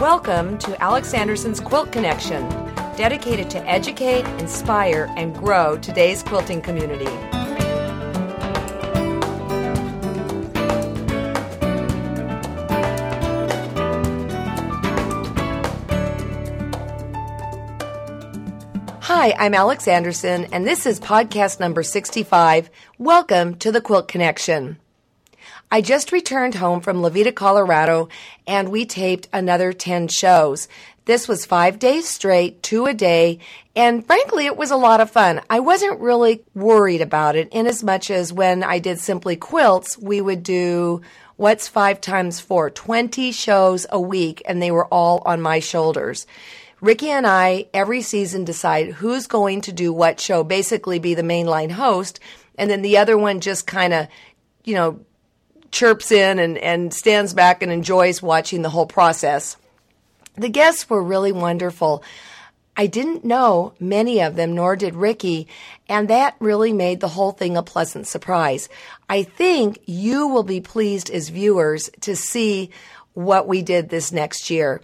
Welcome to Alex Anderson's Quilt Connection, dedicated to educate, inspire, and grow today's quilting community. Hi, I'm Alex Anderson, and this is podcast number 65. Welcome to the Quilt Connection. I just returned home from La Veta, Colorado, and we taped another 10 shows. This was five days straight, two a day, and frankly, it was a lot of fun. I wasn't really worried about it in as much as when I did Simply Quilts, we would do what's five times four? 20 shows a week, and they were all on my shoulders. Ricky and I, every season, decide who's going to do what show, basically be the mainline host, and then the other one just kind of, you know, chirps in and, and stands back and enjoys watching the whole process. The guests were really wonderful. I didn't know many of them, nor did Ricky, and that really made the whole thing a pleasant surprise. I think you will be pleased as viewers to see what we did this next year.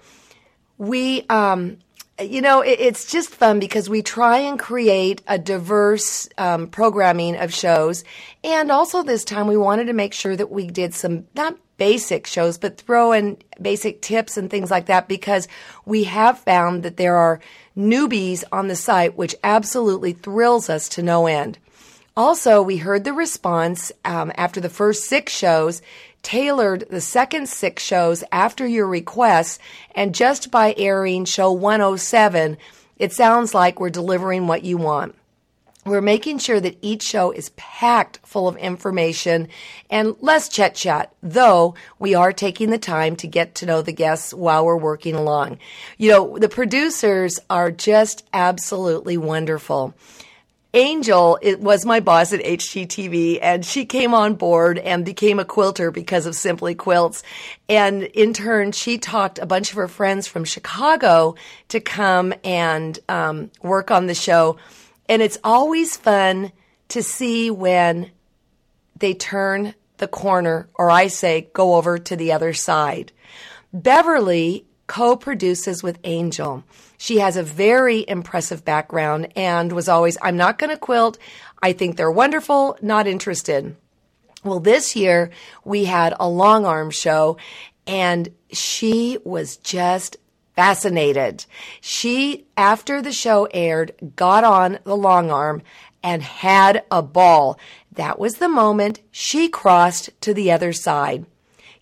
We, um, you know, it, it's just fun because we try and create a diverse um, programming of shows. And also this time we wanted to make sure that we did some, not basic shows, but throw in basic tips and things like that because we have found that there are newbies on the site, which absolutely thrills us to no end. Also, we heard the response um, after the first six shows tailored the second six shows after your requests, and just by airing show 107, it sounds like we're delivering what you want. We're making sure that each show is packed full of information and less chat chat, though we are taking the time to get to know the guests while we're working along. You know, the producers are just absolutely wonderful. Angel it was my boss at HGTV and she came on board and became a quilter because of Simply Quilts. And in turn, she talked a bunch of her friends from Chicago to come and um, work on the show. And it's always fun to see when they turn the corner or I say go over to the other side. Beverly co-produces with Angel. She has a very impressive background and was always, I'm not going to quilt. I think they're wonderful, not interested. Well, this year we had a long arm show and she was just fascinated. She, after the show aired, got on the long arm and had a ball. That was the moment she crossed to the other side.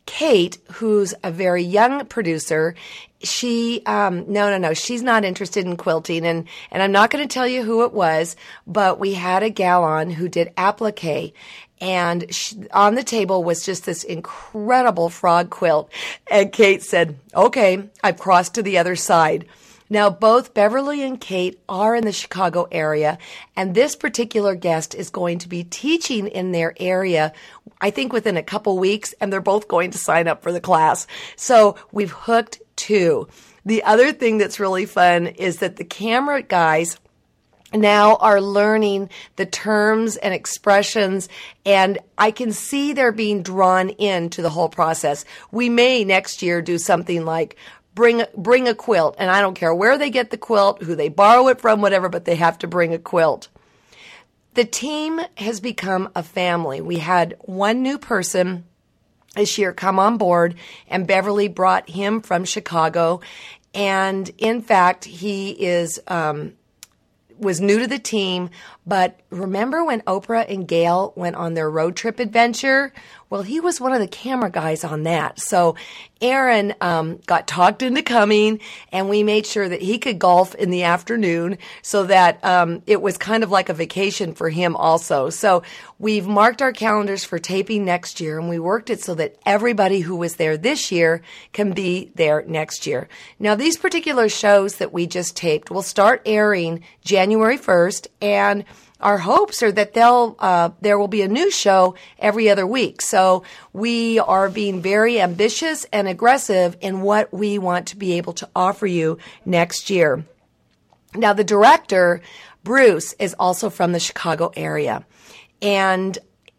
Kate, who's a very young producer, she um, no no no she's not interested in quilting and and I'm not going to tell you who it was but we had a gal on who did applique and she, on the table was just this incredible frog quilt and Kate said okay I've crossed to the other side now, both Beverly and Kate are in the Chicago area, and this particular guest is going to be teaching in their area, I think within a couple weeks, and they're both going to sign up for the class. So we've hooked two. The other thing that's really fun is that the camera guys, now are learning the terms and expressions and I can see they're being drawn into the whole process. We may next year do something like bring bring a quilt, and I don't care where they get the quilt, who they borrow it from, whatever, but they have to bring a quilt. The team has become a family. We had one new person this year come on board, and Beverly brought him from Chicago. And in fact, he is um, was new to the team. But remember when Oprah and Gayle went on their road trip adventure? Well, he was one of the camera guys on that. So Aaron um, got talked into coming, and we made sure that he could golf in the afternoon so that um, it was kind of like a vacation for him also. So we've marked our calendars for taping next year, and we worked it so that everybody who was there this year can be there next year. Now, these particular shows that we just taped will start airing January 1st, and our hopes are that they'll uh, there will be a new show every other week. So we are being very ambitious and aggressive in what we want to be able to offer you next year. Now, the director Bruce is also from the Chicago area, and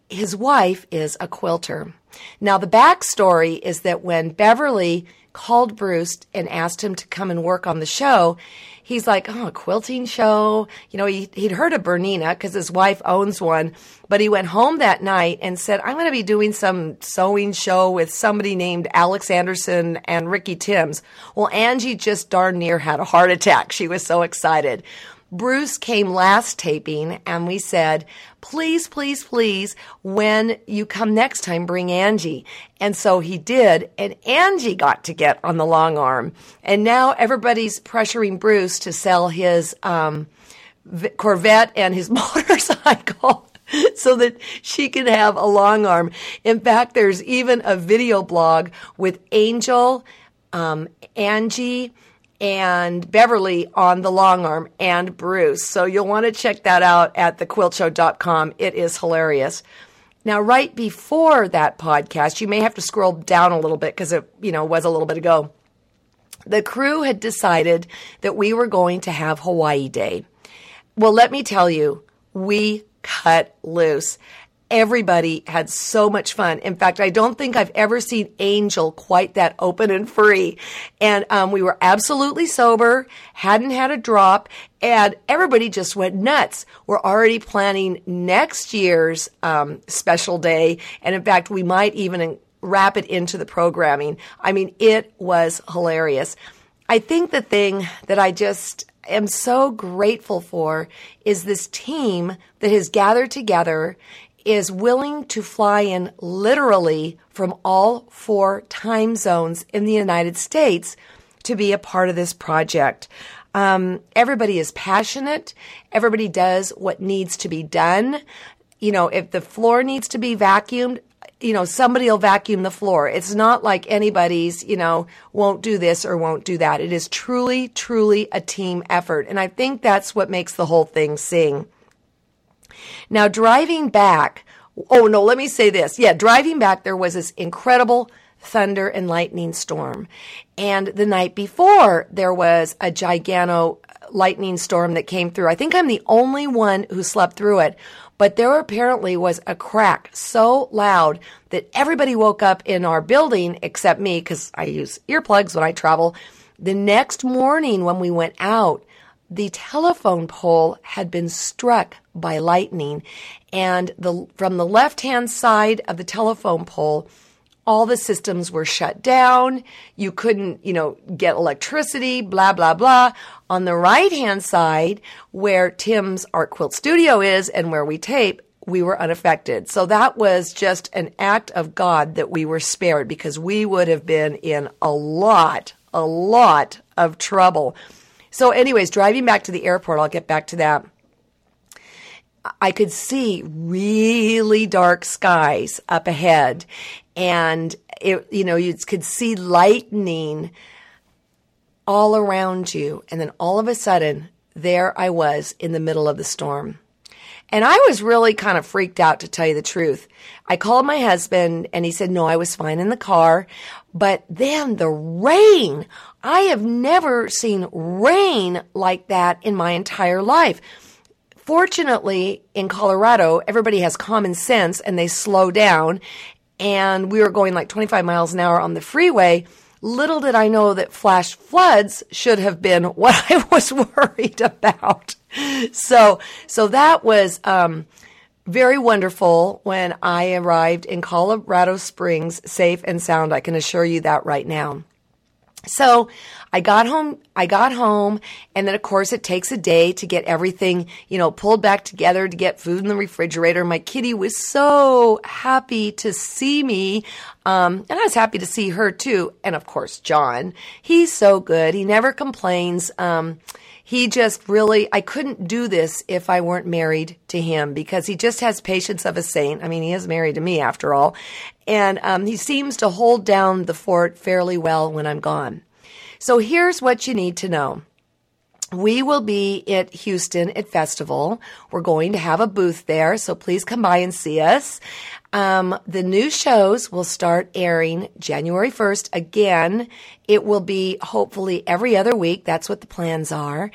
his wife is a quilter. Now, the backstory is that when Beverly called Bruce and asked him to come and work on the show, he's like, oh, a quilting show. You know, he, he'd heard of Bernina because his wife owns one, but he went home that night and said, I'm going to be doing some sewing show with somebody named Alex Anderson and Ricky Tims. Well, Angie just darn near had a heart attack. She was so excited. Bruce came last taping and we said, please, please, please, when you come next time, bring Angie. And so he did. And Angie got to get on the long arm. And now everybody's pressuring Bruce to sell his, um, Corvette and his motorcycle. so that she can have a long arm. In fact, there's even a video blog with Angel, um, Angie, and Beverly on the long arm and Bruce. So you'll want to check that out at thequiltshow.com. It is hilarious. Now, right before that podcast, you may have to scroll down a little bit because it, you know, was a little bit ago. The crew had decided that we were going to have Hawaii Day. Well, let me tell you, we cut loose everybody had so much fun. In fact, I don't think I've ever seen Angel quite that open and free. And um, we were absolutely sober, hadn't had a drop, and everybody just went nuts. We're already planning next year's um, special day. And in fact, we might even wrap it into the programming. I mean, it was hilarious. I think the thing that I just am so grateful for is this team that has gathered together is willing to fly in literally from all four time zones in the United States to be a part of this project. Um, everybody is passionate. Everybody does what needs to be done. You know, if the floor needs to be vacuumed, you know, somebody will vacuum the floor. It's not like anybody's, you know, won't do this or won't do that. It is truly, truly a team effort. And I think that's what makes the whole thing sing. Now, driving back, oh no, let me say this. Yeah, driving back, there was this incredible thunder and lightning storm. And the night before, there was a gigano uh, lightning storm that came through. I think I'm the only one who slept through it, but there apparently was a crack so loud that everybody woke up in our building except me because I use earplugs when I travel. The next morning when we went out, the telephone pole had been struck by lightning and the from the left-hand side of the telephone pole all the systems were shut down you couldn't you know get electricity blah blah blah on the right-hand side where Tims' art quilt studio is and where we tape we were unaffected. So that was just an act of God that we were spared because we would have been in a lot, a lot of trouble. So, anyways, driving back to the airport, I'll get back to that. I could see really dark skies up ahead, and it, you know, you could see lightning all around you. And then all of a sudden, there I was in the middle of the storm. And I was really kind of freaked out to tell you the truth. I called my husband and he said, no, I was fine in the car. But then the rain, I have never seen rain like that in my entire life. Fortunately, in Colorado, everybody has common sense and they slow down. And we were going like 25 miles an hour on the freeway. Little did I know that flash floods should have been what I was worried about. So, so that was, um, very wonderful when I arrived in Colorado Springs safe and sound. I can assure you that right now. So I got home, I got home, and then of course it takes a day to get everything, you know, pulled back together to get food in the refrigerator. My kitty was so happy to see me. Um, and I was happy to see her too. And of course, John, he's so good. He never complains. Um, he just really, I couldn't do this if I weren't married to him because he just has patience of a saint. I mean, he is married to me after all. And um, he seems to hold down the fort fairly well when I'm gone. So here's what you need to know. We will be at Houston at Festival. We're going to have a booth there, so please come by and see us. Um, the new shows will start airing January 1st. Again, it will be hopefully every other week. That's what the plans are.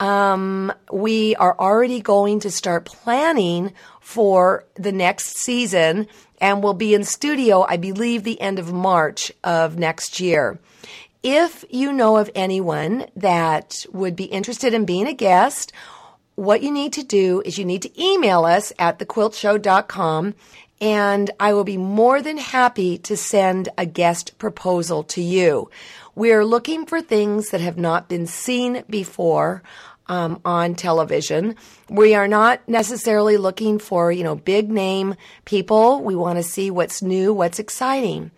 Um, we are already going to start planning for the next season and we'll be in studio, I believe, the end of March of next year. If you know of anyone that would be interested in being a guest, what you need to do is you need to email us at thequiltshow.com and I will be more than happy to send a guest proposal to you. We are looking for things that have not been seen before um, on television. We are not necessarily looking for, you know, big name people. We want to see what's new, what's exciting.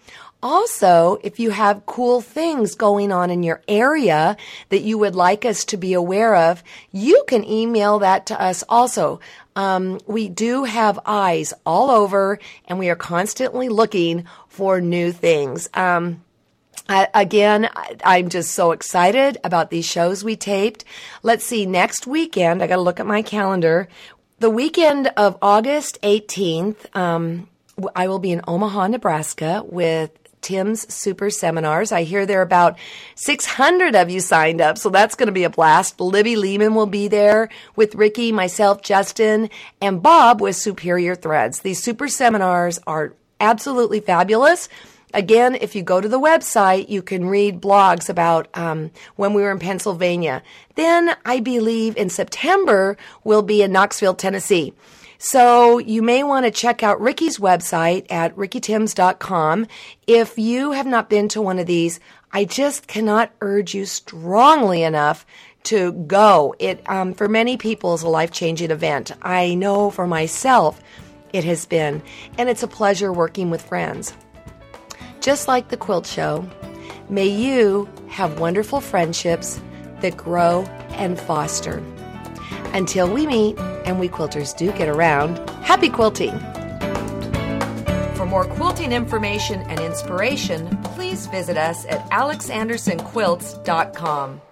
Also, if you have cool things going on in your area that you would like us to be aware of, you can email that to us also. Um, we do have eyes all over and we are constantly looking for new things. Um, uh, again, I, am just so excited about these shows we taped. Let's see, next weekend, I got to look at my calendar. The weekend of August 18th, um, I will be in Omaha, Nebraska with Tims' Super Seminars. I hear there are about 600 of you signed up, so that's going to be a blast. Libby Lehman will be there with Ricky, myself, Justin, and Bob with Superior Threads. These Super Seminars are absolutely fabulous. Again, if you go to the website, you can read blogs about um, when we were in Pennsylvania. Then I believe in September we'll be in Knoxville, Tennessee. So you may want to check out Ricky's website at rickytims.com. If you have not been to one of these, I just cannot urge you strongly enough to go. It, um, for many people, is a life changing event. I know for myself it has been, and it's a pleasure working with friends. Just like the quilt show, may you have wonderful friendships that grow and foster. Until we meet, and we quilters do get around, happy quilting! For more quilting information and inspiration, please visit us at alexandersonquilts.com.